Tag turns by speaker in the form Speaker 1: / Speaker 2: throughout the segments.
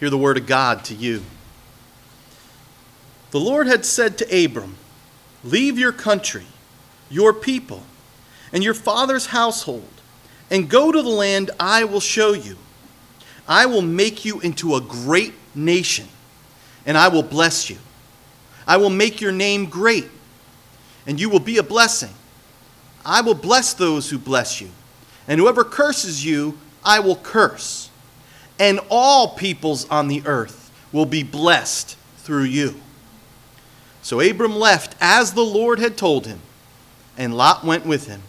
Speaker 1: Hear the word of God to you. The Lord had said to Abram, Leave your country, your people, and your father's household, and go to the land I will show you. I will make you into a great nation, and I will bless you. I will make your name great, and you will be a blessing. I will bless those who bless you, and whoever curses you, I will curse. And all peoples on the earth will be blessed through you. So Abram left as the Lord had told him, and Lot went with him.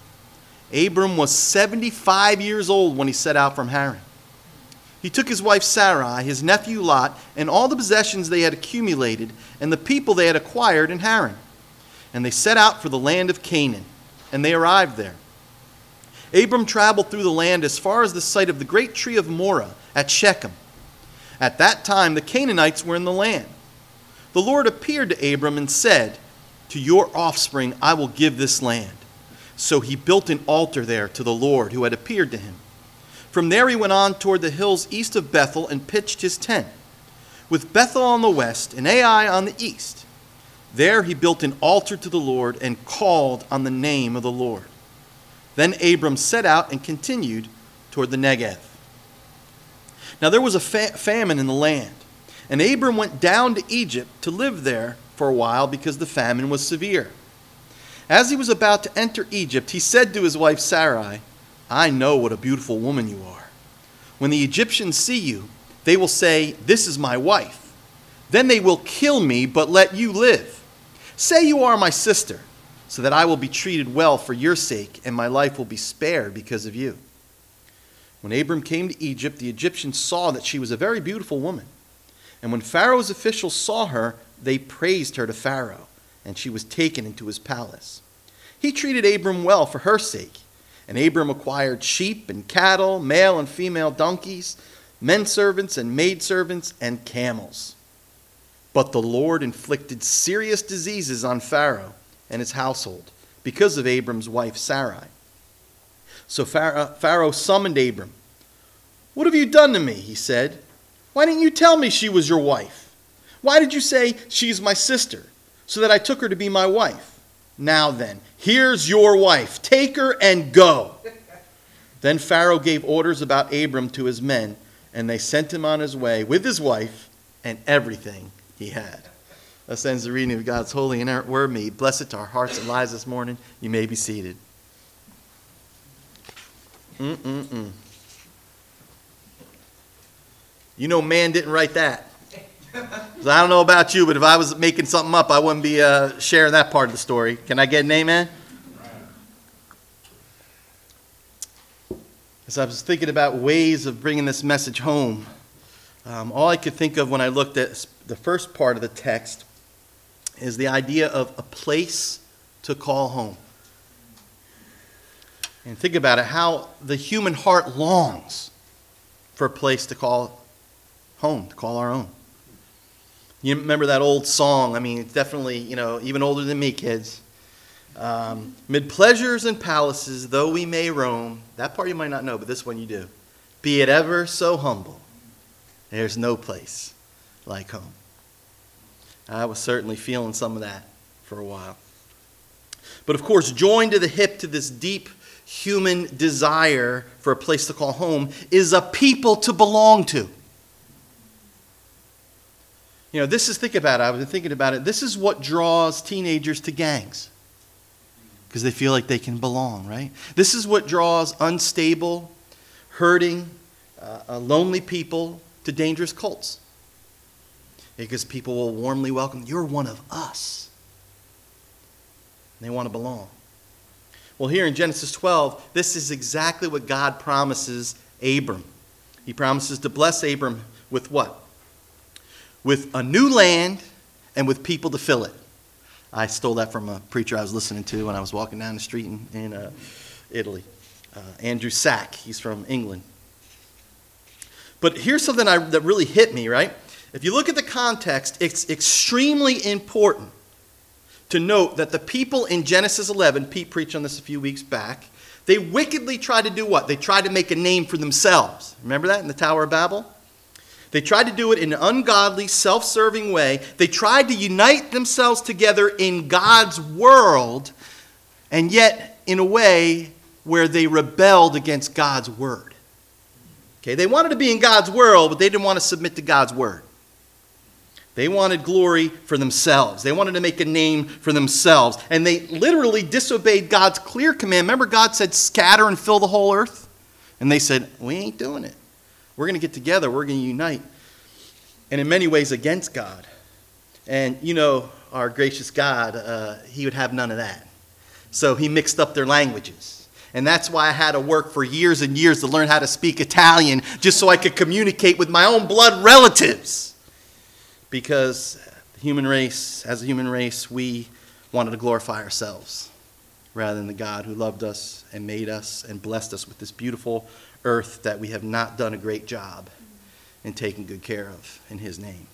Speaker 1: Abram was 75 years old when he set out from Haran. He took his wife Sarai, his nephew Lot, and all the possessions they had accumulated, and the people they had acquired in Haran. And they set out for the land of Canaan, and they arrived there. Abram traveled through the land as far as the site of the great tree of Moreh at Shechem. At that time, the Canaanites were in the land. The Lord appeared to Abram and said, To your offspring I will give this land. So he built an altar there to the Lord who had appeared to him. From there he went on toward the hills east of Bethel and pitched his tent, with Bethel on the west and Ai on the east. There he built an altar to the Lord and called on the name of the Lord. Then Abram set out and continued toward the Negev. Now there was a fa- famine in the land, and Abram went down to Egypt to live there for a while because the famine was severe. As he was about to enter Egypt, he said to his wife Sarai, I know what a beautiful woman you are. When the Egyptians see you, they will say, This is my wife. Then they will kill me, but let you live. Say you are my sister, so that I will be treated well for your sake, and my life will be spared because of you. When Abram came to Egypt, the Egyptians saw that she was a very beautiful woman. And when Pharaoh's officials saw her, they praised her to Pharaoh, and she was taken into his palace. He treated Abram well for her sake and Abram acquired sheep and cattle, male and female donkeys, men servants and maid servants, and camels. But the Lord inflicted serious diseases on Pharaoh and his household because of Abram's wife Sarai. So uh, Pharaoh summoned Abram. What have you done to me? He said. Why didn't you tell me she was your wife? Why did you say she's my sister, so that I took her to be my wife? Now then, here's your wife. Take her and go. Then Pharaoh gave orders about Abram to his men, and they sent him on his way with his wife and everything he had. That the reading of God's holy and inerrant word. May bless it to our hearts and lives this morning. You may be seated. Mm-mm-mm. You know, man didn't write that. I don't know about you, but if I was making something up, I wouldn't be uh, sharing that part of the story. Can I get an amen? As I was thinking about ways of bringing this message home, um, all I could think of when I looked at the first part of the text is the idea of a place to call home. And think about it how the human heart longs for a place to call home, to call our own. You remember that old song? I mean, it's definitely, you know, even older than me, kids. Um, Mid pleasures and palaces, though we may roam, that part you might not know, but this one you do. Be it ever so humble, there's no place like home. I was certainly feeling some of that for a while. But of course, joined to the hip to this deep human desire for a place to call home is a people to belong to. You know, this is, think about it, I was thinking about it. This is what draws teenagers to gangs because they feel like they can belong, right? This is what draws unstable, hurting, uh, uh, lonely people to dangerous cults because people will warmly welcome, You're one of us. They want to belong. Well, here in Genesis 12, this is exactly what God promises Abram. He promises to bless Abram with what? with a new land and with people to fill it. I stole that from a preacher I was listening to when I was walking down the street in, in uh, Italy. Uh, Andrew Sack, he's from England. But here's something I, that really hit me, right? If you look at the context, it's extremely important to note that the people in Genesis 11, Pete preached on this a few weeks back, they wickedly tried to do what? They tried to make a name for themselves. Remember that in the Tower of Babel? They tried to do it in an ungodly, self serving way. They tried to unite themselves together in God's world, and yet in a way where they rebelled against God's word. Okay, they wanted to be in God's world, but they didn't want to submit to God's word. They wanted glory for themselves. They wanted to make a name for themselves. And they literally disobeyed God's clear command. Remember, God said, scatter and fill the whole earth? And they said, we ain't doing it. We're going to get together, we're going to unite. And in many ways, against God. And you know, our gracious God, uh, he would have none of that. So he mixed up their languages. And that's why I had to work for years and years to learn how to speak Italian just so I could communicate with my own blood relatives. Because the human race, as a human race, we wanted to glorify ourselves rather than the God who loved us and made us and blessed us with this beautiful earth that we have not done a great job in taking good care of in His name.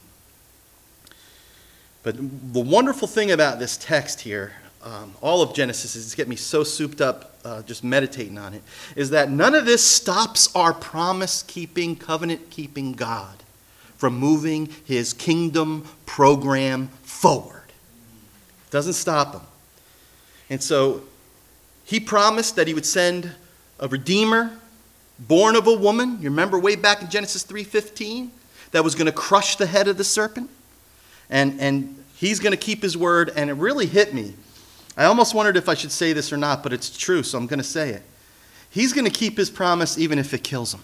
Speaker 1: But the wonderful thing about this text here, um, all of Genesis, is get me so souped up uh, just meditating on it, is that none of this stops our promise keeping, covenant keeping God from moving His kingdom program forward. Doesn't stop Him. And so He promised that He would send a Redeemer born of a woman. You remember way back in Genesis 3:15 that was going to crush the head of the serpent? And and he's going to keep his word and it really hit me. I almost wondered if I should say this or not, but it's true, so I'm going to say it. He's going to keep his promise even if it kills him.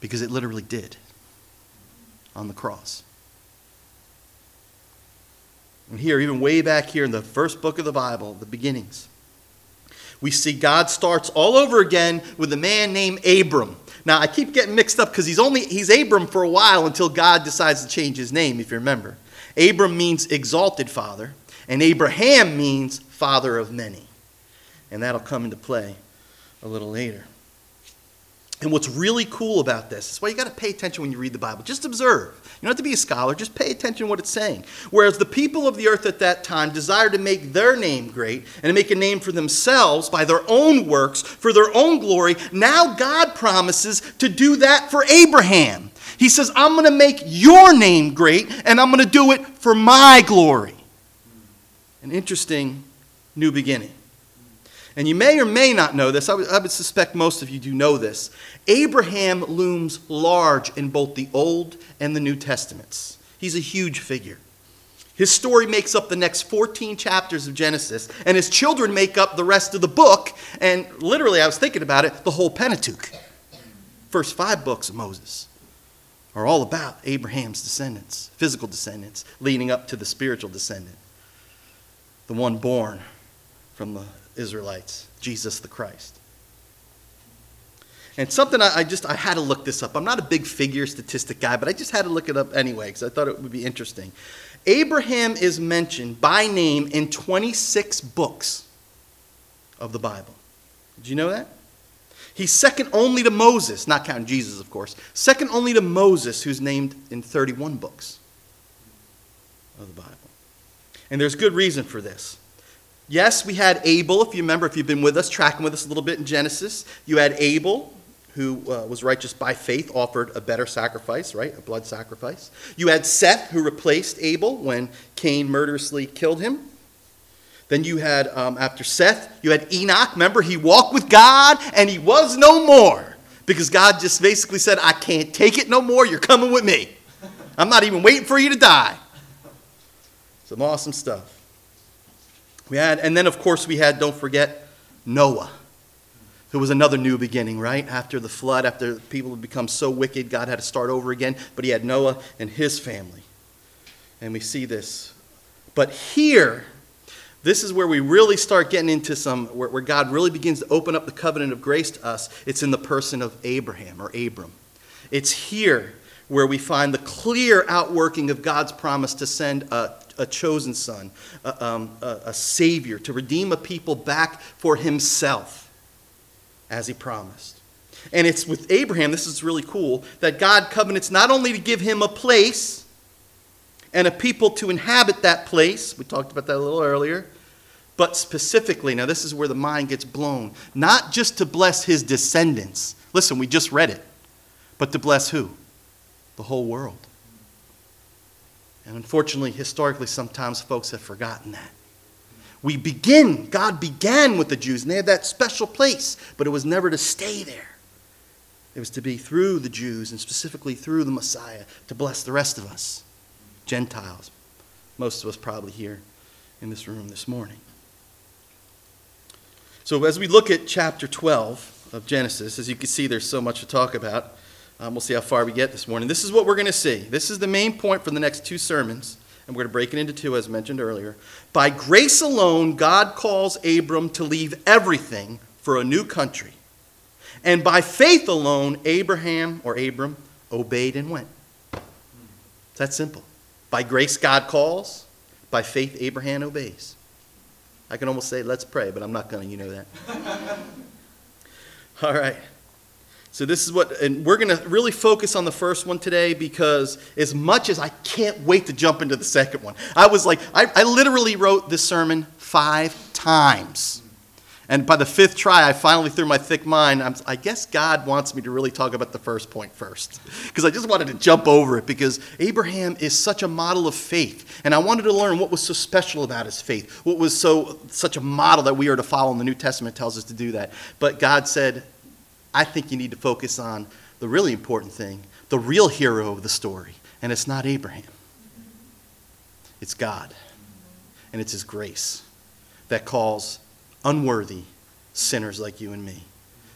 Speaker 1: Because it literally did on the cross. And here, even way back here in the first book of the Bible, the beginnings, we see God starts all over again with a man named Abram. Now, I keep getting mixed up because he's only he's Abram for a while until God decides to change his name, if you remember. Abram means exalted father, and Abraham means father of many. And that'll come into play a little later. And what's really cool about this is why you got to pay attention when you read the Bible. Just observe. You don't have to be a scholar, just pay attention to what it's saying. Whereas the people of the earth at that time desired to make their name great and to make a name for themselves by their own works, for their own glory, now God promises to do that for Abraham. He says, I'm going to make your name great and I'm going to do it for my glory. An interesting new beginning. And you may or may not know this, I would, I would, suspect most of you do know this. Abraham looms large in both the Old and the New Testaments. He's a huge figure. His story makes up the next 14 chapters of Genesis, and his children make up the rest of the book, and literally, I was thinking about it, the whole Pentateuch. First five books of Moses are all about Abraham's descendants, physical descendants, leading up to the spiritual descendant, the one born from the Israelites, Jesus the Christ. And something I, I, just I had to look this up. I'm not a big figure statistic guy, but I just had to look it up anyway because I thought it would be interesting. Abraham is mentioned by name in 26 books of the Bible. Did you know that? He's second only to Moses, not counting Jesus, of course. Second only to Moses, who's named in 31 books of the Bible. And there's good reason for this. Yes, we had Abel, if you remember, if you've been with us, tracking with us a little bit in Genesis. You had Abel, who uh, was righteous by faith, offered a better sacrifice, right? A blood sacrifice. You had Seth, who replaced Abel when Cain murderously killed him. Then you had, um, after Seth, you had Enoch. Remember, he walked with God and he was no more because God just basically said, I can't take it no more. You're coming with me. I'm not even waiting for you to die. Some awesome stuff. We had, and then of course we had, don't forget, Noah, who was another new beginning, right? After the flood, after people had become so wicked, God had to start over again. But he had Noah and his family. And we see this. But here, this is where we really start getting into some, where, where God really begins to open up the covenant of grace to us. It's in the person of Abraham or Abram. It's here where we find the clear outworking of God's promise to send a a chosen son, a, um, a, a savior, to redeem a people back for himself, as he promised. And it's with Abraham, this is really cool, that God covenants not only to give him a place and a people to inhabit that place, we talked about that a little earlier, but specifically, now this is where the mind gets blown, not just to bless his descendants. Listen, we just read it, but to bless who? The whole world. And unfortunately, historically, sometimes folks have forgotten that. We begin, God began with the Jews, and they had that special place, but it was never to stay there. It was to be through the Jews, and specifically through the Messiah, to bless the rest of us, Gentiles. Most of us probably here in this room this morning. So, as we look at chapter 12 of Genesis, as you can see, there's so much to talk about. Um, we'll see how far we get this morning. This is what we're going to see. This is the main point for the next two sermons, and we're going to break it into two, as mentioned earlier. By grace alone, God calls Abram to leave everything for a new country. And by faith alone, Abraham or Abram obeyed and went. It's that simple. By grace, God calls. By faith, Abraham obeys. I can almost say, let's pray, but I'm not going to, you know that. All right. So this is what, and we're going to really focus on the first one today because as much as I can't wait to jump into the second one, I was like, I, I literally wrote this sermon five times. And by the fifth try, I finally, threw my thick mind, I'm, i guess God wants me to really talk about the first point first. Because I just wanted to jump over it because Abraham is such a model of faith. And I wanted to learn what was so special about his faith, what was so such a model that we are to follow, and the New Testament tells us to do that. But God said, I think you need to focus on the really important thing, the real hero of the story. And it's not Abraham, it's God. And it's His grace that calls unworthy sinners like you and me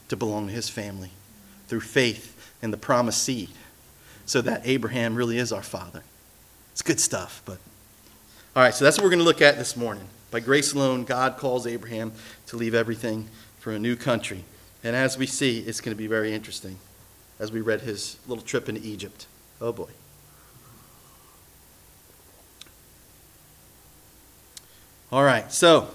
Speaker 1: to belong to His family through faith in the promised seed, so that Abraham really is our father. It's good stuff, but. All right, so that's what we're going to look at this morning. By grace alone, God calls Abraham to leave everything for a new country. And as we see, it's going to be very interesting as we read his little trip into Egypt. Oh boy. All right, so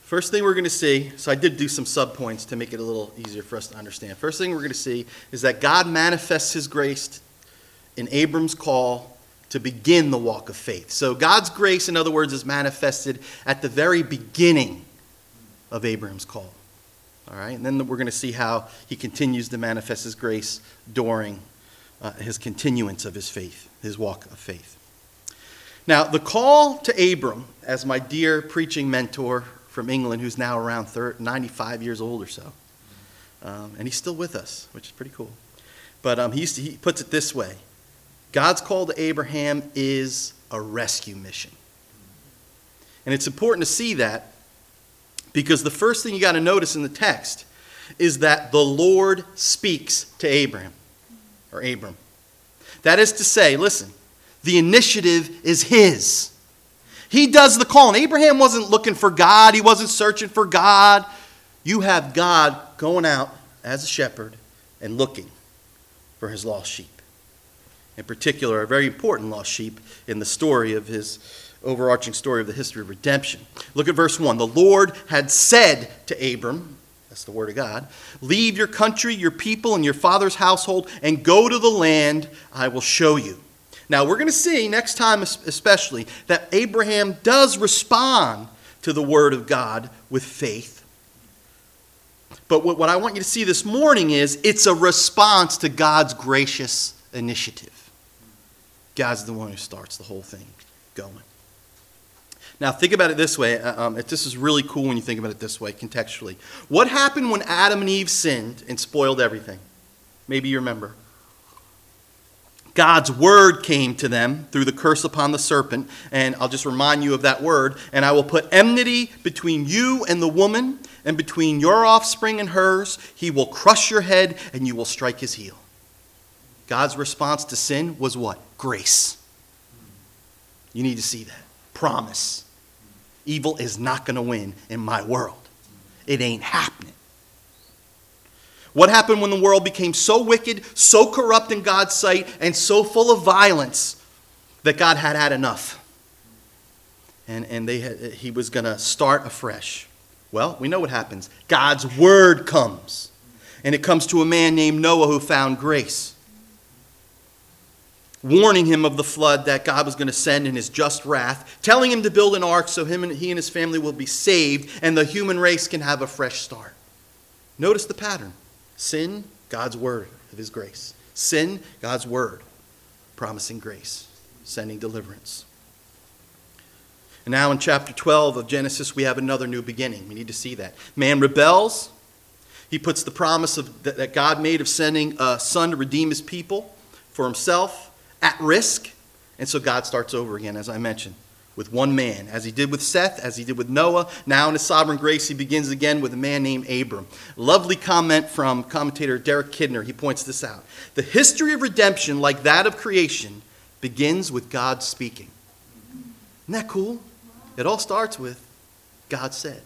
Speaker 1: first thing we're going to see, so I did do some subpoints to make it a little easier for us to understand. First thing we're going to see is that God manifests his grace in Abram's call to begin the walk of faith. So God's grace, in other words, is manifested at the very beginning of Abraham's call. All right, and then we're going to see how he continues to manifest his grace during uh, his continuance of his faith, his walk of faith. Now, the call to Abram, as my dear preaching mentor from England, who's now around 30, 95 years old or so, um, and he's still with us, which is pretty cool. But um, he, he puts it this way God's call to Abraham is a rescue mission. And it's important to see that because the first thing you got to notice in the text is that the Lord speaks to Abraham or Abram. That is to say, listen, the initiative is his. He does the calling. Abraham wasn't looking for God, he wasn't searching for God. You have God going out as a shepherd and looking for his lost sheep in particular, a very important lost sheep in the story of his overarching story of the history of redemption. Look at verse 1. The Lord had said to Abram, that's the word of God, leave your country, your people, and your father's household, and go to the land I will show you. Now, we're going to see next time, especially, that Abraham does respond to the word of God with faith. But what I want you to see this morning is it's a response to God's gracious initiative. God's the one who starts the whole thing going. Now, think about it this way. Uh, um, this is really cool when you think about it this way, contextually. What happened when Adam and Eve sinned and spoiled everything? Maybe you remember. God's word came to them through the curse upon the serpent, and I'll just remind you of that word. And I will put enmity between you and the woman, and between your offspring and hers. He will crush your head, and you will strike his heel. God's response to sin was what? Grace. You need to see that. Promise. Evil is not going to win in my world. It ain't happening. What happened when the world became so wicked, so corrupt in God's sight, and so full of violence that God had had enough? And, and they had, he was going to start afresh. Well, we know what happens. God's word comes. And it comes to a man named Noah who found grace warning him of the flood that God was going to send in his just wrath, telling him to build an ark so him and he and his family will be saved and the human race can have a fresh start. Notice the pattern sin, God's word of his grace. Sin, God's word, promising grace, sending deliverance. And now in chapter 12 of Genesis, we have another new beginning. We need to see that. Man rebels. He puts the promise of, that God made of sending a son to redeem his people for himself at risk. And so God starts over again, as I mentioned, with one man, as he did with Seth, as he did with Noah. Now, in his sovereign grace, he begins again with a man named Abram. Lovely comment from commentator Derek Kidner. He points this out. The history of redemption, like that of creation, begins with God speaking. Isn't that cool? It all starts with God said.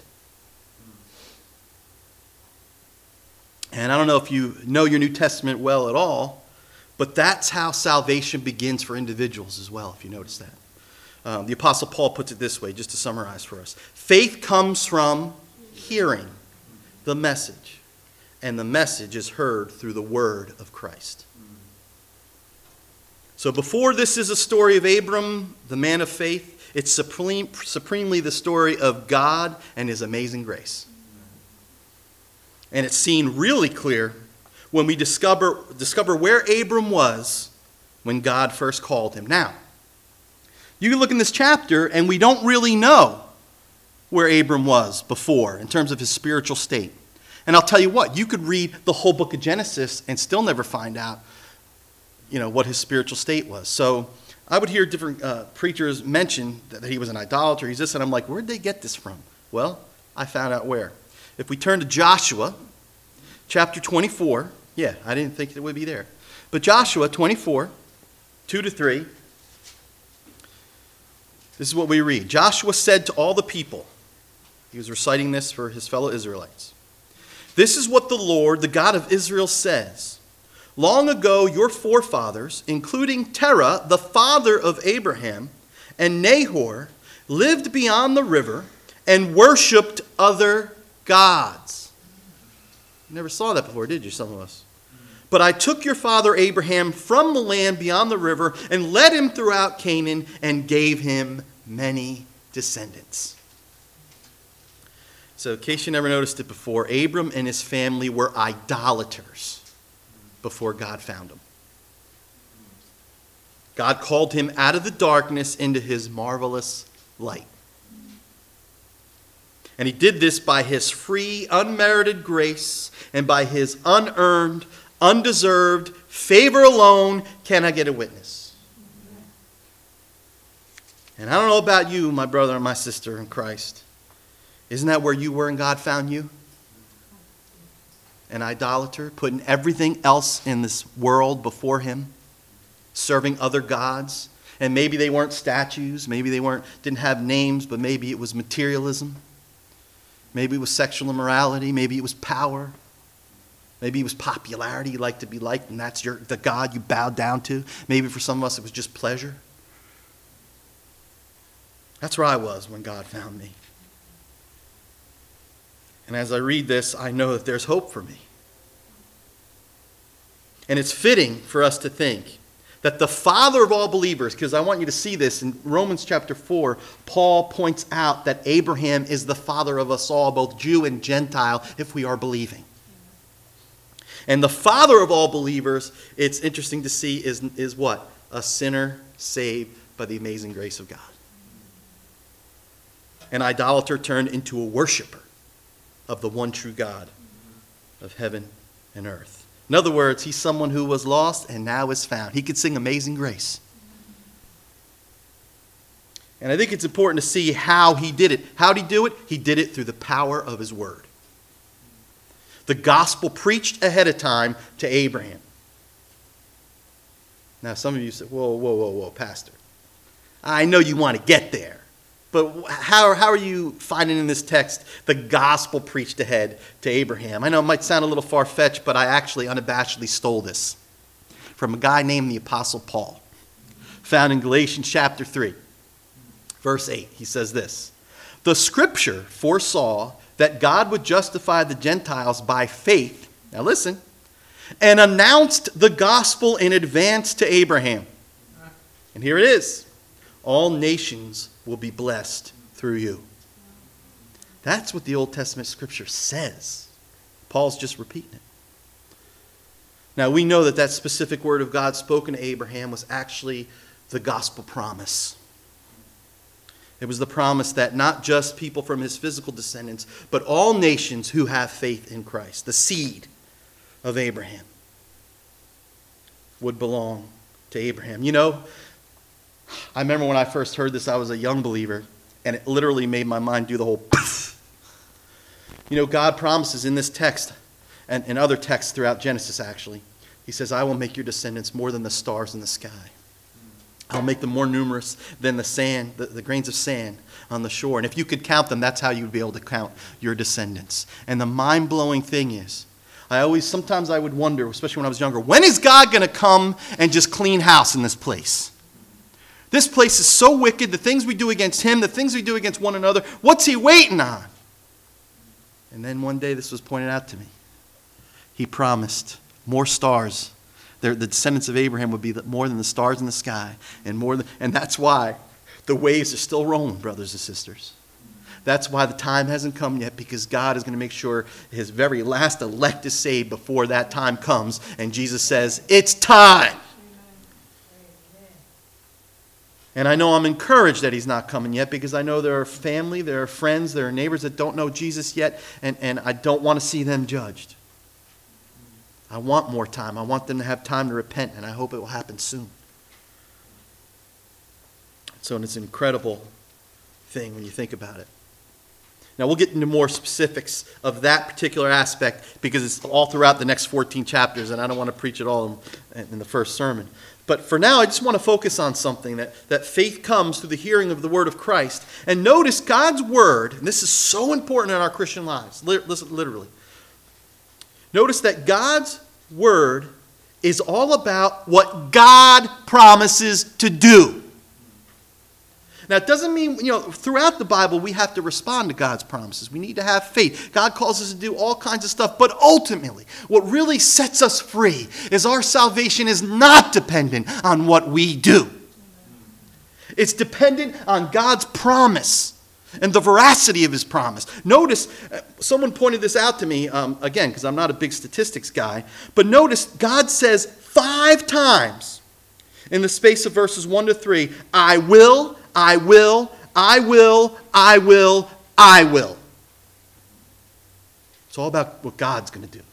Speaker 1: And I don't know if you know your New Testament well at all, but that's how salvation begins for individuals as well, if you notice that. Um, the Apostle Paul puts it this way, just to summarize for us faith comes from hearing the message, and the message is heard through the word of Christ. So before this is a story of Abram, the man of faith, it's supreme, supremely the story of God and his amazing grace. And it's seen really clear when we discover, discover where Abram was when God first called him. Now, you can look in this chapter, and we don't really know where Abram was before in terms of his spiritual state. And I'll tell you what, you could read the whole book of Genesis and still never find out, you know, what his spiritual state was. So I would hear different uh, preachers mention that he was an idolater, he's this, and I'm like, where'd they get this from? Well, I found out where. If we turn to Joshua, chapter 24, yeah, I didn't think it would be there. But Joshua 24, 2 to 3, this is what we read. Joshua said to all the people, he was reciting this for his fellow Israelites. This is what the Lord, the God of Israel, says. Long ago, your forefathers, including Terah, the father of Abraham, and Nahor, lived beyond the river and worshiped other gods. Never saw that before, did you, some of us? But I took your father Abraham from the land beyond the river and led him throughout Canaan and gave him many descendants. So, in case you never noticed it before, Abram and his family were idolaters before God found them. God called him out of the darkness into his marvelous light. And he did this by his free, unmerited grace and by his unearned, undeserved favor alone. Can I get a witness? And I don't know about you, my brother and my sister in Christ. Isn't that where you were and God found you? an idolater, putting everything else in this world before him, serving other gods. And maybe they weren't statues, maybe they weren't didn't have names, but maybe it was materialism. Maybe it was sexual immorality, maybe it was power. Maybe it was popularity, you like to be liked, and that's your, the God you bowed down to. Maybe for some of us it was just pleasure. That's where I was when God found me. And as I read this, I know that there's hope for me. And it's fitting for us to think that the father of all believers, because I want you to see this in Romans chapter 4, Paul points out that Abraham is the father of us all, both Jew and Gentile, if we are believing. And the father of all believers, it's interesting to see, is, is what? A sinner saved by the amazing grace of God. An idolater turned into a worshiper of the one true God of heaven and earth. In other words, he's someone who was lost and now is found. He could sing Amazing Grace. And I think it's important to see how he did it. How did he do it? He did it through the power of his word. The gospel preached ahead of time to Abraham. Now, some of you say, whoa, whoa, whoa, whoa, Pastor. I know you want to get there. But how, how are you finding in this text the gospel preached ahead to Abraham? I know it might sound a little far fetched, but I actually unabashedly stole this from a guy named the Apostle Paul, found in Galatians chapter 3, verse 8. He says this The scripture foresaw that God would justify the Gentiles by faith. Now listen, and announced the gospel in advance to Abraham. And here it is all nations will be blessed through you. That's what the Old Testament scripture says. Paul's just repeating it. Now, we know that that specific word of God spoken to Abraham was actually the gospel promise. It was the promise that not just people from his physical descendants, but all nations who have faith in Christ, the seed of Abraham, would belong to Abraham. You know, I remember when I first heard this, I was a young believer, and it literally made my mind do the whole. You know, God promises in this text and in other texts throughout Genesis, actually, He says, I will make your descendants more than the stars in the sky. I'll make them more numerous than the sand, the, the, grains of sand on the shore. And if you could count them, that's how you'd be able to count your descendants. And the mind blowing thing is, I always, sometimes I would wonder, especially when I was younger, when is God going to come and just clean house in this place? This place is so wicked, the things we do against Him, the things we do against one another, what's He waiting on? And then one day this was pointed out to me. He promised more stars the descendants of Abraham would be more than the stars in the sky, and more than, and that's why the waves are still rolling, brothers and sisters. That's why the time hasn't come yet, because God is going to make sure his very last elect is saved before that time comes. And Jesus says, It's time. And I know I'm encouraged that he's not coming yet because I know there are family, there are friends, there are neighbors that don't know Jesus yet, and, and I don't want to see them judged. I want more time. I want them to have time to repent, and I hope it will happen soon. So it's an incredible thing when you think about it. Now, we'll get into more specifics of that particular aspect because it's all throughout the next 14 chapters, and I don't want to preach it all in, in the first sermon. But for now, I just want to focus on something that, that faith comes through the hearing of the word of Christ. And notice God's word, and this is so important in our Christian lives, listen, literally. Notice that God's word is all about what God promises to do. Now, it doesn't mean, you know, throughout the Bible we have to respond to God's promises. We need to have faith. God calls us to do all kinds of stuff. But ultimately, what really sets us free is our salvation is not dependent on what we do, it's dependent on God's promise and the veracity of his promise. Notice, uh, someone pointed this out to me, um, again, because I'm not a big statistics guy, but notice God says five times in the space of verses 1 to 3 I will, I will, I will, I will, I will. It's all about what God's going to do.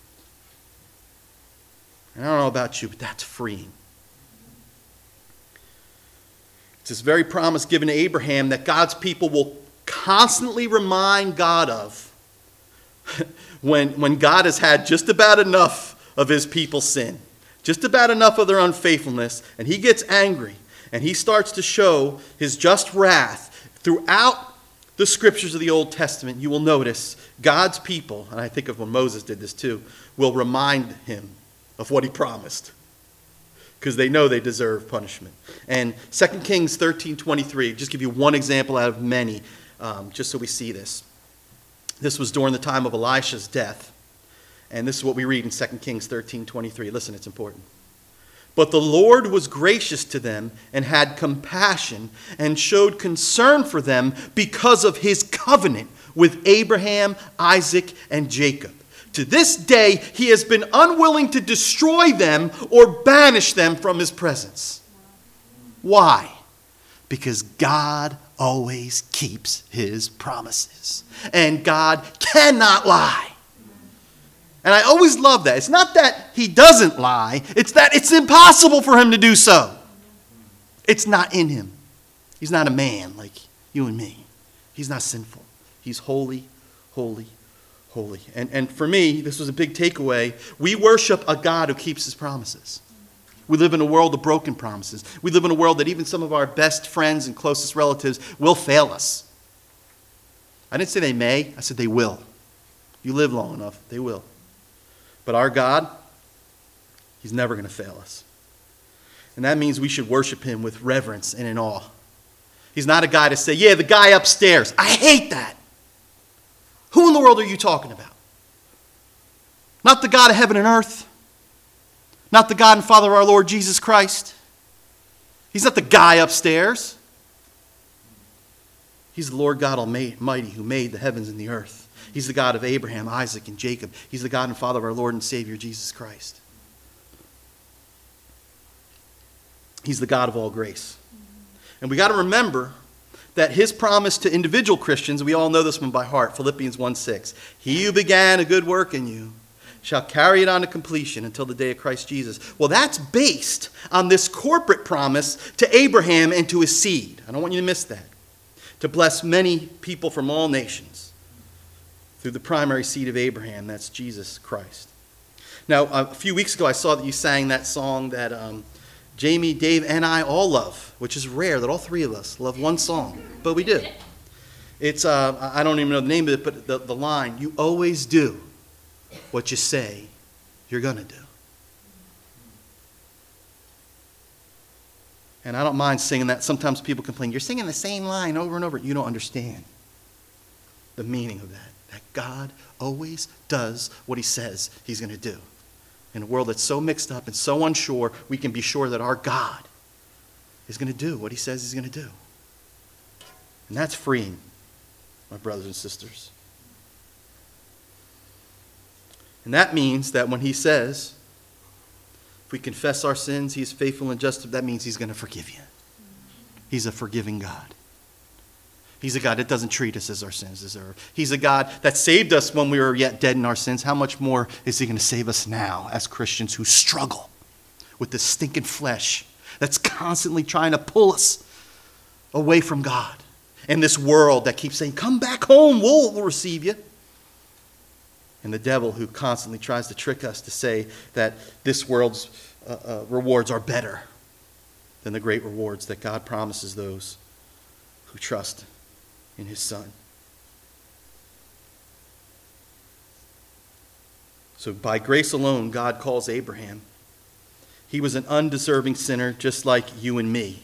Speaker 1: And I don't know about you, but that's freeing. It's this very promise given to Abraham that God's people will constantly remind God of when, when God has had just about enough of his people's sin, just about enough of their unfaithfulness, and he gets angry and he starts to show his just wrath throughout the scriptures of the Old Testament. You will notice God's people, and I think of when Moses did this too, will remind him of what he promised because they know they deserve punishment. And 2 Kings 13:23, just give you one example out of many um, just so we see this. This was during the time of Elisha's death. And this is what we read in 2 Kings 13 23. Listen, it's important. But the Lord was gracious to them and had compassion and showed concern for them because of his covenant with Abraham, Isaac, and Jacob. To this day, he has been unwilling to destroy them or banish them from his presence. Why? Because God always keeps his promises. And God cannot lie. And I always love that. It's not that he doesn't lie, it's that it's impossible for him to do so. It's not in him. He's not a man like you and me. He's not sinful. He's holy, holy, holy. And, and for me, this was a big takeaway. We worship a God who keeps his promises. We live in a world of broken promises. We live in a world that even some of our best friends and closest relatives will fail us. I didn't say they may, I said they will. If you live long enough, they will. But our God, He's never going to fail us. And that means we should worship Him with reverence and in awe. He's not a guy to say, yeah, the guy upstairs. I hate that. Who in the world are you talking about? Not the God of heaven and earth. Not the God and Father of our Lord Jesus Christ. He's not the guy upstairs. He's the Lord God Almighty who made the heavens and the earth. He's the God of Abraham, Isaac, and Jacob. He's the God and Father of our Lord and Savior, Jesus Christ. He's the God of all grace. And we got to remember that his promise to individual Christians, we all know this one by heart, Philippians 1 6. He who began a good work in you shall carry it on to completion until the day of Christ Jesus. Well, that's based on this corporate promise to Abraham and to his seed. I don't want you to miss that. To bless many people from all nations through the primary seed of Abraham, that's Jesus Christ. Now, a few weeks ago, I saw that you sang that song that um, Jamie, Dave, and I all love, which is rare that all three of us love one song, but we do. It's, uh, I don't even know the name of it, but the, the line, you always do what you say you're going to do. And I don't mind singing that. Sometimes people complain, you're singing the same line over and over. You don't understand the meaning of that. That God always does what he says he's going to do. In a world that's so mixed up and so unsure, we can be sure that our God is going to do what he says he's going to do. And that's freeing, my brothers and sisters. And that means that when he says, if we confess our sins, he is faithful and just, that means he's going to forgive you. He's a forgiving God. He's a God that doesn't treat us as our sins deserve. He's a God that saved us when we were yet dead in our sins. How much more is he going to save us now as Christians who struggle with this stinking flesh that's constantly trying to pull us away from God? And this world that keeps saying, Come back home, we'll receive you and the devil who constantly tries to trick us to say that this world's uh, uh, rewards are better than the great rewards that God promises those who trust in his Son. So, by grace alone, God calls Abraham. He was an undeserving sinner, just like you and me.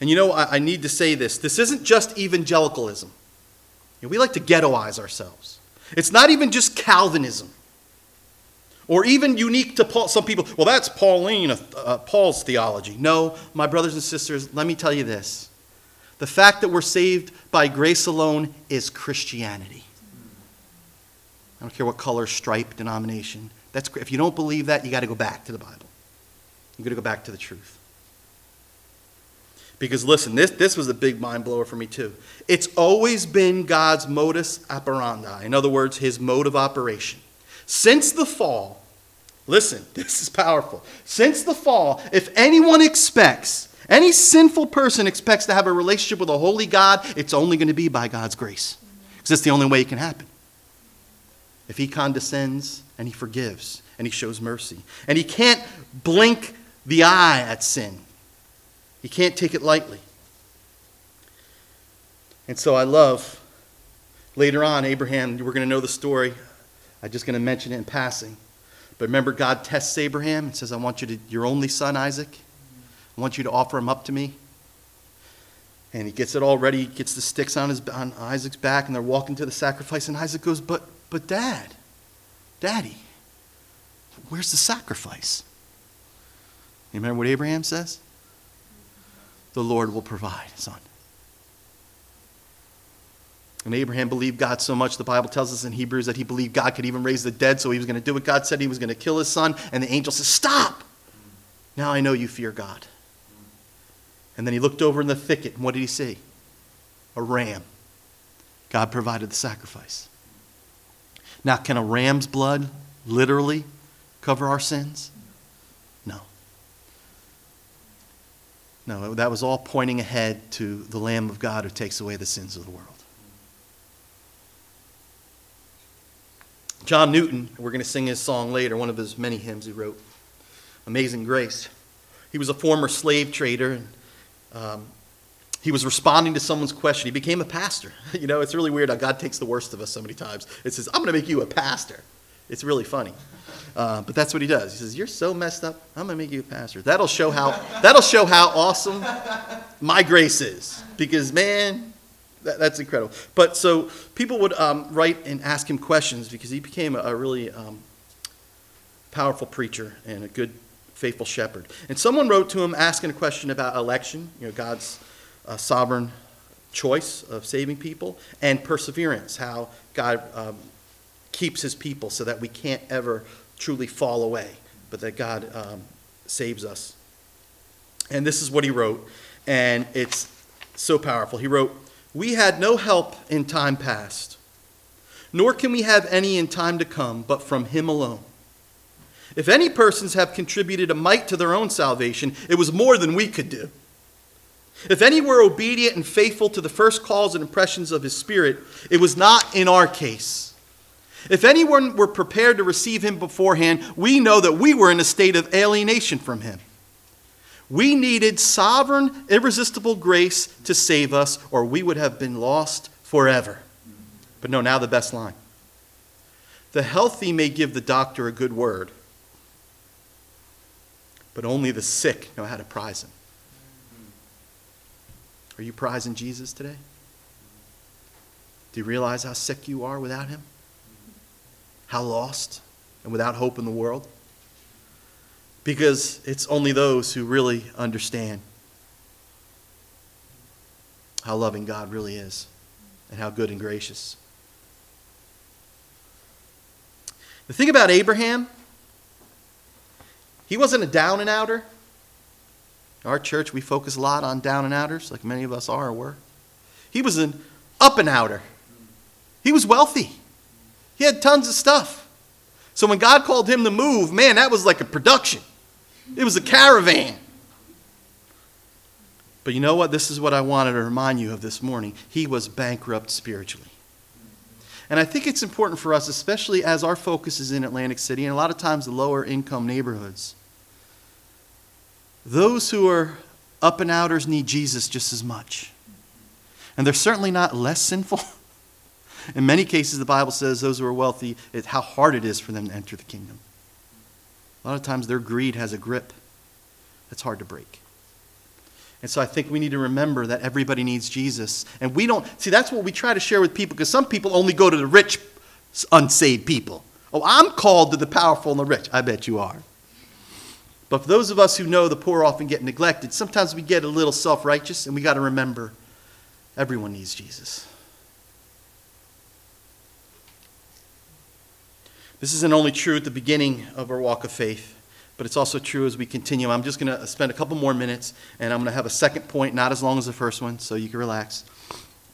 Speaker 1: And you know, I, I need to say this this isn't just evangelicalism. You know, we like to ghettoize ourselves. It's not even just Calvinism or even unique to Paul. Some people, well, that's Pauline, uh, uh, Paul's theology. No, my brothers and sisters, let me tell you this. The fact that we're saved by grace alone is Christianity. I don't care what color, stripe, denomination. That's if you don't believe that, you got to go back to the Bible. You got to go back to the truth. Because listen, this, this was a big mind blower for me too. It's always been God's modus operandi. In other words, his mode of operation. Since the fall, listen, this is powerful. Since the fall, if anyone expects, any sinful person expects to have a relationship with a holy God, it's only going to be by God's grace. Because that's the only way it can happen. If he condescends and he forgives and he shows mercy. And he can't blink the eye at sin. You can't take it lightly. And so I love, later on, Abraham, we're going to know the story. I'm just going to mention it in passing. But remember, God tests Abraham and says, I want you to, your only son, Isaac, I want you to offer him up to me. And he gets it all ready, he gets the sticks on, his, on Isaac's back, and they're walking to the sacrifice. And Isaac goes, But, but dad, daddy, where's the sacrifice? You remember what Abraham says? The Lord will provide, son. And Abraham believed God so much, the Bible tells us in Hebrews that he believed God could even raise the dead, so he was going to do what God said. He was going to kill his son. And the angel says, Stop! Now I know you fear God. And then he looked over in the thicket, and what did he see? A ram. God provided the sacrifice. Now, can a ram's blood literally cover our sins? No, that was all pointing ahead to the Lamb of God who takes away the sins of the world. John Newton, we're going to sing his song later, one of his many hymns he wrote, Amazing Grace. He was a former slave trader, and um, he was responding to someone's question. He became a pastor. You know, it's really weird how God takes the worst of us so many times. It says, I'm going to make you a pastor. It's really funny. Uh, but that's what he does. He says, "You're so messed up. I'm gonna make you a pastor." That'll show how that'll show how awesome my grace is. Because man, that, that's incredible. But so people would um, write and ask him questions because he became a, a really um, powerful preacher and a good, faithful shepherd. And someone wrote to him asking a question about election. You know, God's uh, sovereign choice of saving people, and perseverance, how God um, keeps his people so that we can't ever truly fall away, but that God um, saves us. And this is what he wrote, and it's so powerful. He wrote, We had no help in time past, nor can we have any in time to come, but from him alone. If any persons have contributed a mite to their own salvation, it was more than we could do. If any were obedient and faithful to the first calls and impressions of his Spirit, it was not in our case. If anyone were prepared to receive him beforehand, we know that we were in a state of alienation from him. We needed sovereign, irresistible grace to save us, or we would have been lost forever. But no, now the best line. The healthy may give the doctor a good word, but only the sick know how to prize him. Are you prizing Jesus today? Do you realize how sick you are without him? How lost and without hope in the world? Because it's only those who really understand how loving God really is and how good and gracious. The thing about Abraham, he wasn't a down and outer. Our church, we focus a lot on down and outers, like many of us are or were. He was an up and outer. He was wealthy. He had tons of stuff. So when God called him to move, man, that was like a production. It was a caravan. But you know what? This is what I wanted to remind you of this morning. He was bankrupt spiritually. And I think it's important for us, especially as our focus is in Atlantic City and a lot of times the lower income neighborhoods, those who are up and outers need Jesus just as much. And they're certainly not less sinful. In many cases, the Bible says those who are wealthy, it, how hard it is for them to enter the kingdom. A lot of times their greed has a grip that's hard to break. And so I think we need to remember that everybody needs Jesus. And we don't, see, that's what we try to share with people because some people only go to the rich, unsaved people. Oh, I'm called to the powerful and the rich. I bet you are. But for those of us who know the poor often get neglected, sometimes we get a little self righteous, and we got to remember everyone needs Jesus. This isn't only true at the beginning of our walk of faith, but it's also true as we continue. I'm just going to spend a couple more minutes, and I'm going to have a second point, not as long as the first one, so you can relax.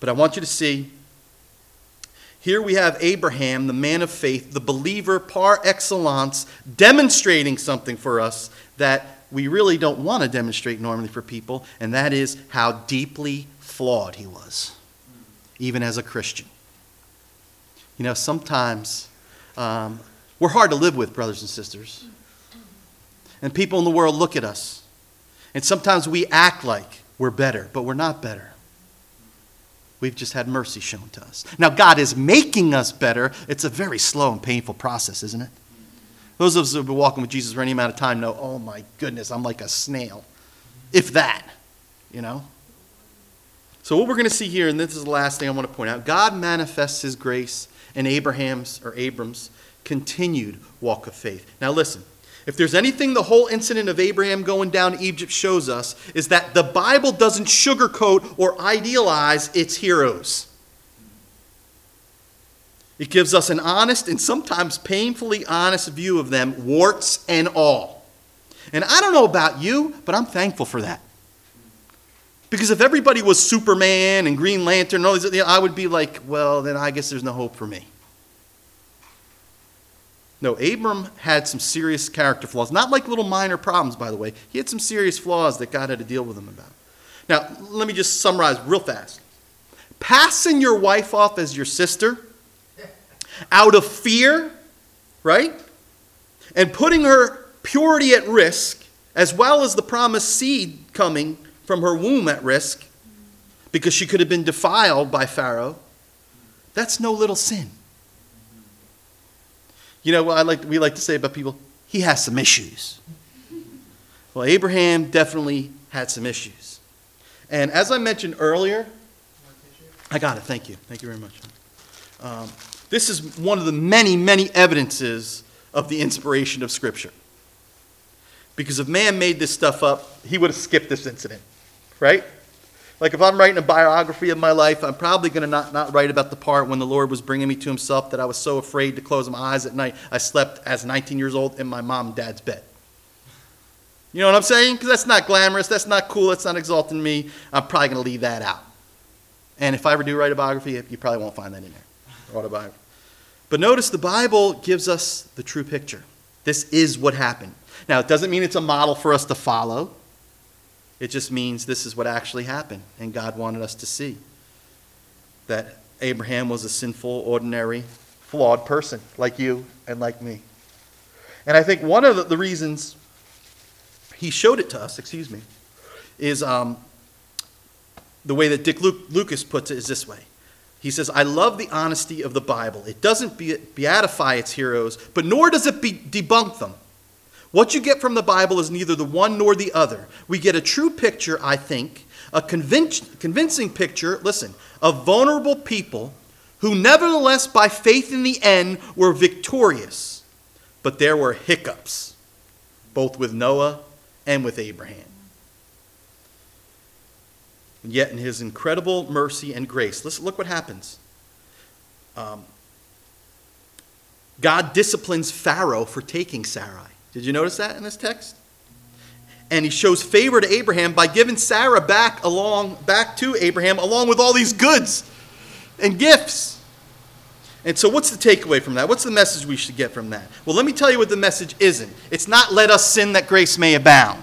Speaker 1: But I want you to see here we have Abraham, the man of faith, the believer par excellence, demonstrating something for us that we really don't want to demonstrate normally for people, and that is how deeply flawed he was, even as a Christian. You know, sometimes um, we're hard to live with, brothers and sisters. And people in the world look at us, and sometimes we act like we're better, but we're not better. We've just had mercy shown to us. Now, God is making us better. It's a very slow and painful process, isn't it? Those of us who have been walking with Jesus for any amount of time know, oh my goodness, I'm like a snail. If that, you know? So, what we're going to see here, and this is the last thing I want to point out God manifests his grace in Abraham's or Abram's continued walk of faith. Now, listen. If there's anything the whole incident of Abraham going down to Egypt shows us, is that the Bible doesn't sugarcoat or idealize its heroes. It gives us an honest and sometimes painfully honest view of them, warts and all. And I don't know about you, but I'm thankful for that. Because if everybody was Superman and Green Lantern, all these, I would be like, well, then I guess there's no hope for me. No, Abram had some serious character flaws. Not like little minor problems, by the way. He had some serious flaws that God had to deal with him about. Now, let me just summarize real fast. Passing your wife off as your sister out of fear, right? And putting her purity at risk, as well as the promised seed coming from her womb at risk, because she could have been defiled by Pharaoh, that's no little sin. You know what I like, we like to say about people? He has some issues. Well, Abraham definitely had some issues. And as I mentioned earlier, I got it. Thank you. Thank you very much. Um, this is one of the many, many evidences of the inspiration of Scripture. Because if man made this stuff up, he would have skipped this incident, right? Like if I'm writing a biography of my life, I'm probably going to not, not write about the part when the Lord was bringing me to himself that I was so afraid to close my eyes at night. I slept as 19 years old in my mom and dad's bed. You know what I'm saying? Because that's not glamorous, that's not cool, that's not exalting me. I'm probably going to leave that out. And if I ever do write a biography, you probably won't find that in there. Autobiography. But notice the Bible gives us the true picture. This is what happened. Now, it doesn't mean it's a model for us to follow. It just means this is what actually happened, and God wanted us to see that Abraham was a sinful, ordinary, flawed person like you and like me. And I think one of the, reasons he showed it to us, excuse me, is um, the way that Dick Luke, Lucas puts it is this way. He says, I love the honesty of the Bible. It doesn't beatify its heroes, but nor does it be, debunk them. What you get from the Bible is neither the one nor the other. We get a true picture, I think, a convinc- convincing picture, listen, of vulnerable people who, nevertheless, by faith in the end, were victorious. But there were hiccups, both with Noah and with Abraham. And yet, in his incredible mercy and grace, listen, look what happens. Um, God disciplines Pharaoh for taking Sarai. Did you notice that in this text? And he shows favor to Abraham by giving Sarah back along back to Abraham along with all these goods and gifts. And so what's the takeaway from that? What's the message we should get from that? Well, let me tell you what the message isn't. It's not let us sin that grace may abound.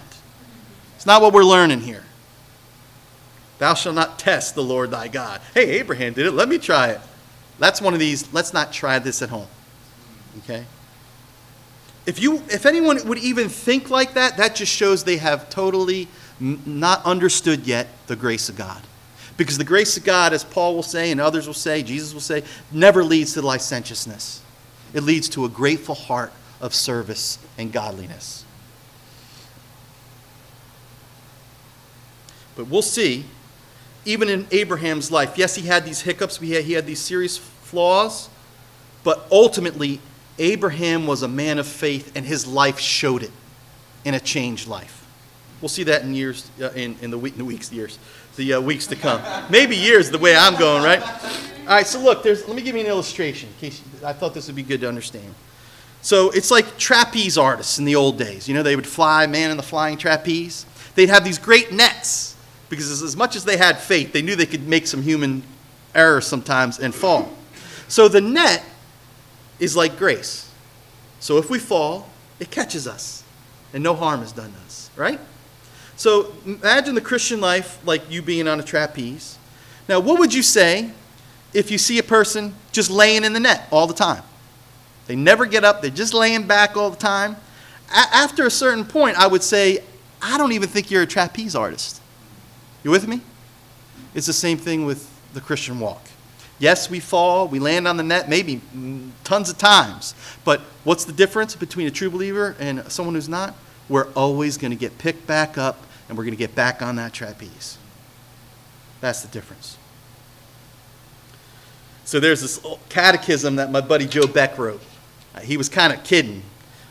Speaker 1: It's not what we're learning here. Thou shalt not test the Lord thy God. Hey, Abraham did it. Let me try it. That's one of these, let's not try this at home. Okay? If, you, if anyone would even think like that, that just shows they have totally n- not understood yet the grace of God. Because the grace of God, as Paul will say and others will say, Jesus will say, never leads to licentiousness. It leads to a grateful heart of service and godliness. But we'll see even in Abraham's life, yes, he had these hiccups, he had, he had these serious flaws, but ultimately, Abraham was a man of faith, and his life showed it in a changed life. We'll see that in years, uh, in, in the, week, in the weeks, years, the uh, weeks to come. Maybe years, the way I'm going, right? All right, so look, there's, let me give you an illustration. In case I thought this would be good to understand. So it's like trapeze artists in the old days. You know, they would fly, man in the flying trapeze. They'd have these great nets because as much as they had faith, they knew they could make some human errors sometimes and fall. So the net is like grace. So if we fall, it catches us, and no harm is done to us, right? So imagine the Christian life like you being on a trapeze. Now, what would you say if you see a person just laying in the net all the time? They never get up, they're just laying back all the time. A- after a certain point, I would say, I don't even think you're a trapeze artist. You with me? It's the same thing with the Christian walk. Yes, we fall, we land on the net maybe tons of times. But what's the difference between a true believer and someone who's not? We're always going to get picked back up and we're going to get back on that trapeze. That's the difference. So there's this catechism that my buddy Joe Beck wrote. Uh, he was kind of kidding.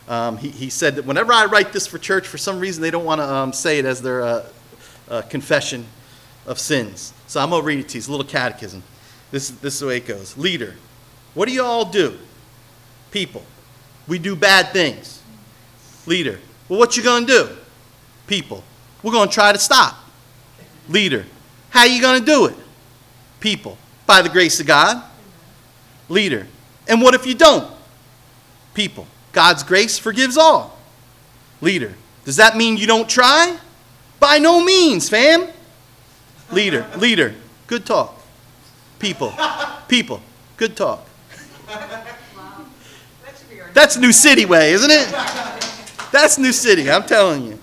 Speaker 1: Um, he, he said that whenever I write this for church, for some reason they don't want to um, say it as their uh, uh, confession of sins. So I'm going to read it to you. It's a little catechism. This, this is the way it goes. Leader, what do you all do? People, we do bad things. Leader, well, what you to do? People, we're to try to stop. Leader, how you to do it? People, by the grace of God. Leader, and what if you don't? People, God's grace forgives all. Leader, does that mean you don't try? By no means, fam. Leader, leader, good talk. People, people, good talk. That's New City way, isn't it? That's New City, I'm telling you.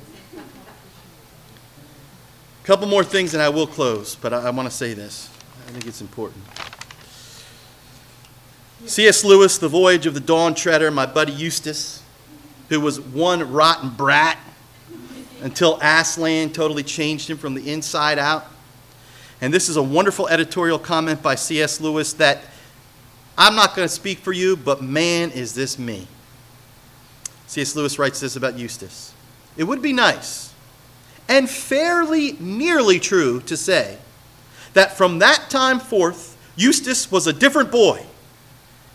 Speaker 1: A couple more things and I will close, but I, I want to say this. I think it's important. C.S. Lewis, The Voyage of the Dawn Treader, my buddy Eustace, who was one rotten brat until Aslan totally changed him from the inside out. And this is a wonderful editorial comment by C.S. Lewis that I'm not going to speak for you, but man, is this me. C.S. Lewis writes this about Eustace. It would be nice and fairly nearly true to say that from that time forth, Eustace was a different boy.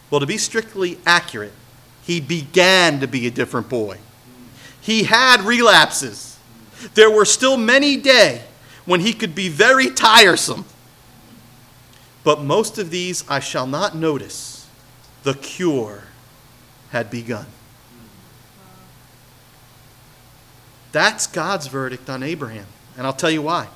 Speaker 1: Well, to be strictly accurate, he began to be a different boy. He had relapses. There were still many days when he could be very tiresome. But most of these I shall not notice. The cure had begun. That's God's verdict on Abraham. And I'll tell you why.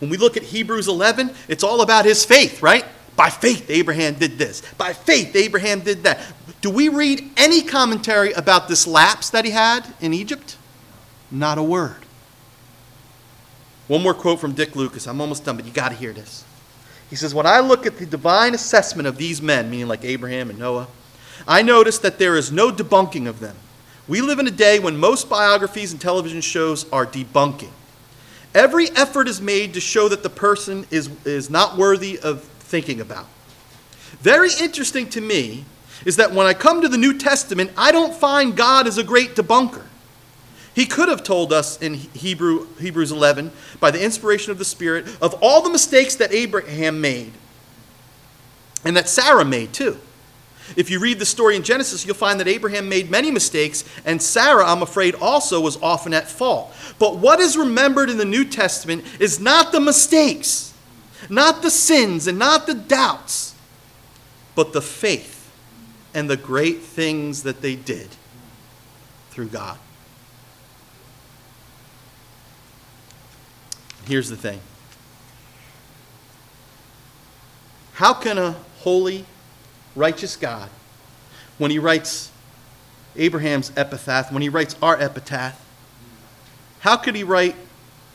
Speaker 1: When we look at Hebrews 11, it's all about his faith, right? By faith, Abraham did this. By faith, Abraham did that. Do we read any commentary about this lapse that he had in Egypt? Not a word. One more quote from Dick Lucas. I'm almost done, but you got to hear this. He says, When I look at the divine assessment of these men, meaning like Abraham and Noah, I notice that there is no debunking of them. We live in a day when most biographies and television shows are debunking. Every effort is made to show that the person is, is not worthy of thinking about. Very interesting to me is that when I come to the New Testament, I don't find God as a great debunker. He could have told us in Hebrew, Hebrews 11, by the inspiration of the Spirit, of all the mistakes that Abraham made and that Sarah made too. If you read the story in Genesis, you'll find that Abraham made many mistakes, and Sarah, I'm afraid, also was often at fault. But what is remembered in the New Testament is not the mistakes, not the sins, and not the doubts, but the faith and the great things that they did through God. Here's the thing How can a holy, righteous God, when he writes Abraham's epitaph, when he writes our epitaph, how could he write,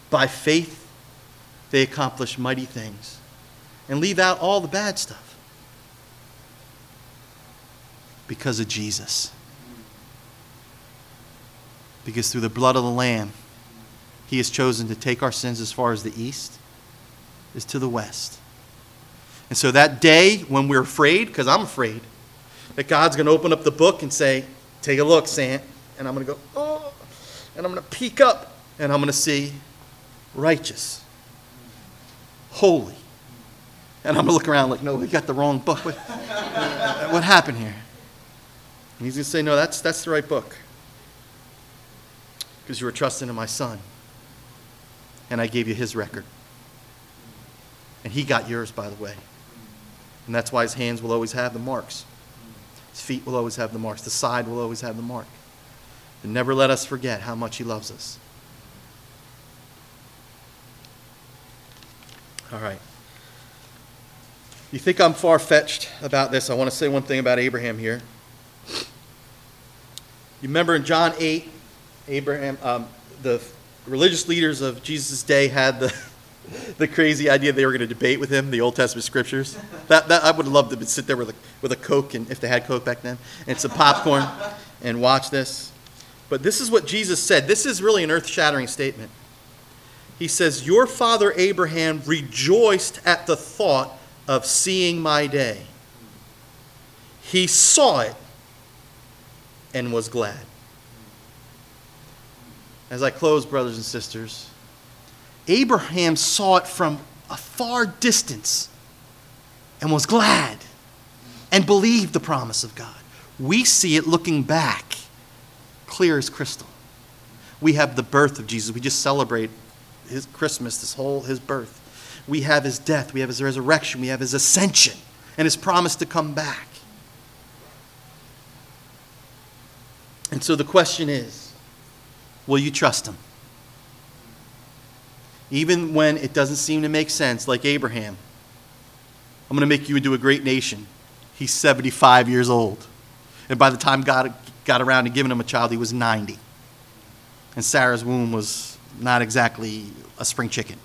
Speaker 1: by faith they accomplish mighty things, and leave out all the bad stuff? Because of Jesus. Because through the blood of the Lamb, he has chosen to take our sins as far as the east is to the west. And so that day when we're afraid, because I'm afraid, that God's going to open up the book and say, Take a look, Sant. And I'm going to go, Oh, and I'm going to peek up and I'm going to see righteous, holy. And I'm going to look around like, No, we got the wrong book. What, what happened here? And he's going to say, No, that's, that's the right book. Because you were trusting in my son and I gave you his record. And he got yours, by the way. And that's why his hands will always have the marks. His feet will always have the marks. The side will always have the mark. And never let us forget how much he loves us. All right. You think I'm far fetched about this? I want to say one thing about Abraham here. You remember in John 8, Abraham, um, the religious leaders of Jesus' day had the, the crazy idea they were going to debate with him the Old Testament scriptures. That, that I would loved to sit there with a, with a Coke, and if they had Coke back then, and some popcorn, and watch this. But this is what Jesus said. This is really an earth shattering statement. He says, Your father Abraham rejoiced at the thought of seeing my day. He saw it and was glad. As I close, brothers and sisters, Abraham saw it from a far distance and was glad and believed the promise of God. We see it looking back, clear as crystal. We have the birth of Jesus. We just celebrate his Christmas, this whole his birth. We have his death, we have his resurrection, we have his ascension, and his promise to come back. And so the question is Will you trust him? Even when it doesn't seem to make sense, like Abraham. I'm going to make you into a great nation. He's 75 years old. And by the time God got around to giving him a child, he was 90. And Sarah's womb was not exactly a spring chicken.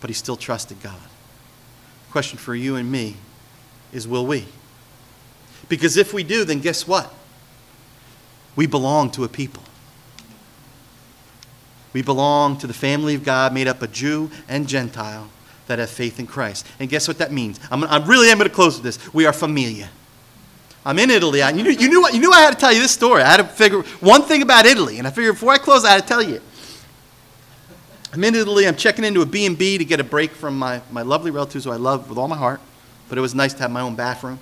Speaker 1: But he still trusted God. The question for you and me is will we? Because if we do, then guess what? We belong to a people. We belong to the family of God made up of Jew and Gentile that have faith in Christ. And guess what that means? I'm, I really am going to close with this. We are familia. I'm in Italy. I, you, knew, you, knew, you knew I had to tell you this story. I had to figure one thing about Italy. And I figured before I close, I had to tell you. I'm in Italy. I'm checking into a B&B to get a break from my, my lovely relatives who I love with all my heart, but it was nice to have my own bathroom.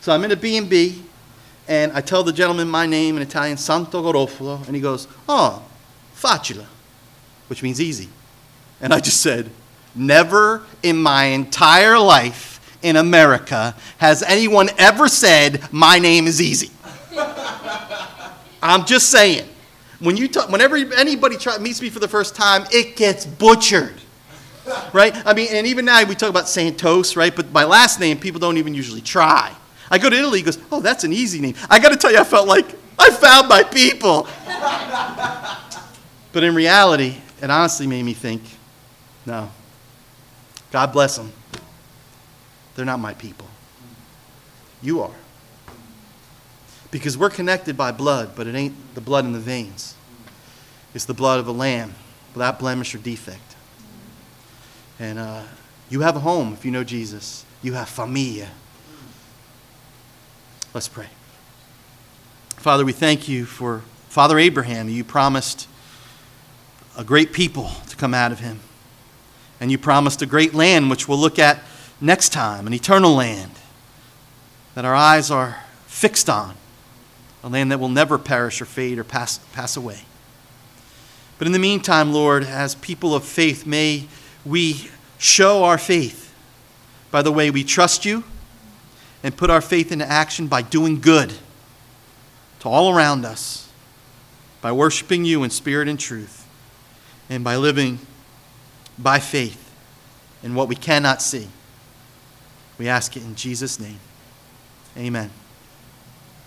Speaker 1: So I'm in a B&B, and I tell the gentleman my name in Italian, Santo Garofalo, and he goes, oh, facile, which means easy. And I just said, never in my entire life in America has anyone ever said, my name is easy. I'm just saying. When you talk, whenever anybody try, meets me for the first time, it gets butchered. Right? I mean, and even now we talk about Santos, right? But my last name, people don't even usually try. I go to Italy, goes, oh, that's an easy name. I got to tell you, I felt like I found my people. but in reality, it honestly made me think, no, God bless them. They're not my people. You are. Because we're connected by blood, but it ain't the blood in the veins. It's the blood of a lamb without blemish or defect. And uh, you have a home if you know Jesus. You have familia. Let's pray. Father, we thank you for Father Abraham. You promised a great people to come out of him. And you promised a great land, which we'll look at next time, an eternal land that our eyes are fixed on a land that will never perish or fade or pass, pass away. But in the meantime, Lord, as people of faith, may we show our faith by the way we trust you and put our faith into action by doing good to all around us, by worshiping you in spirit and truth, and by living by faith in what we cannot see. We ask it in Jesus' name. Amen.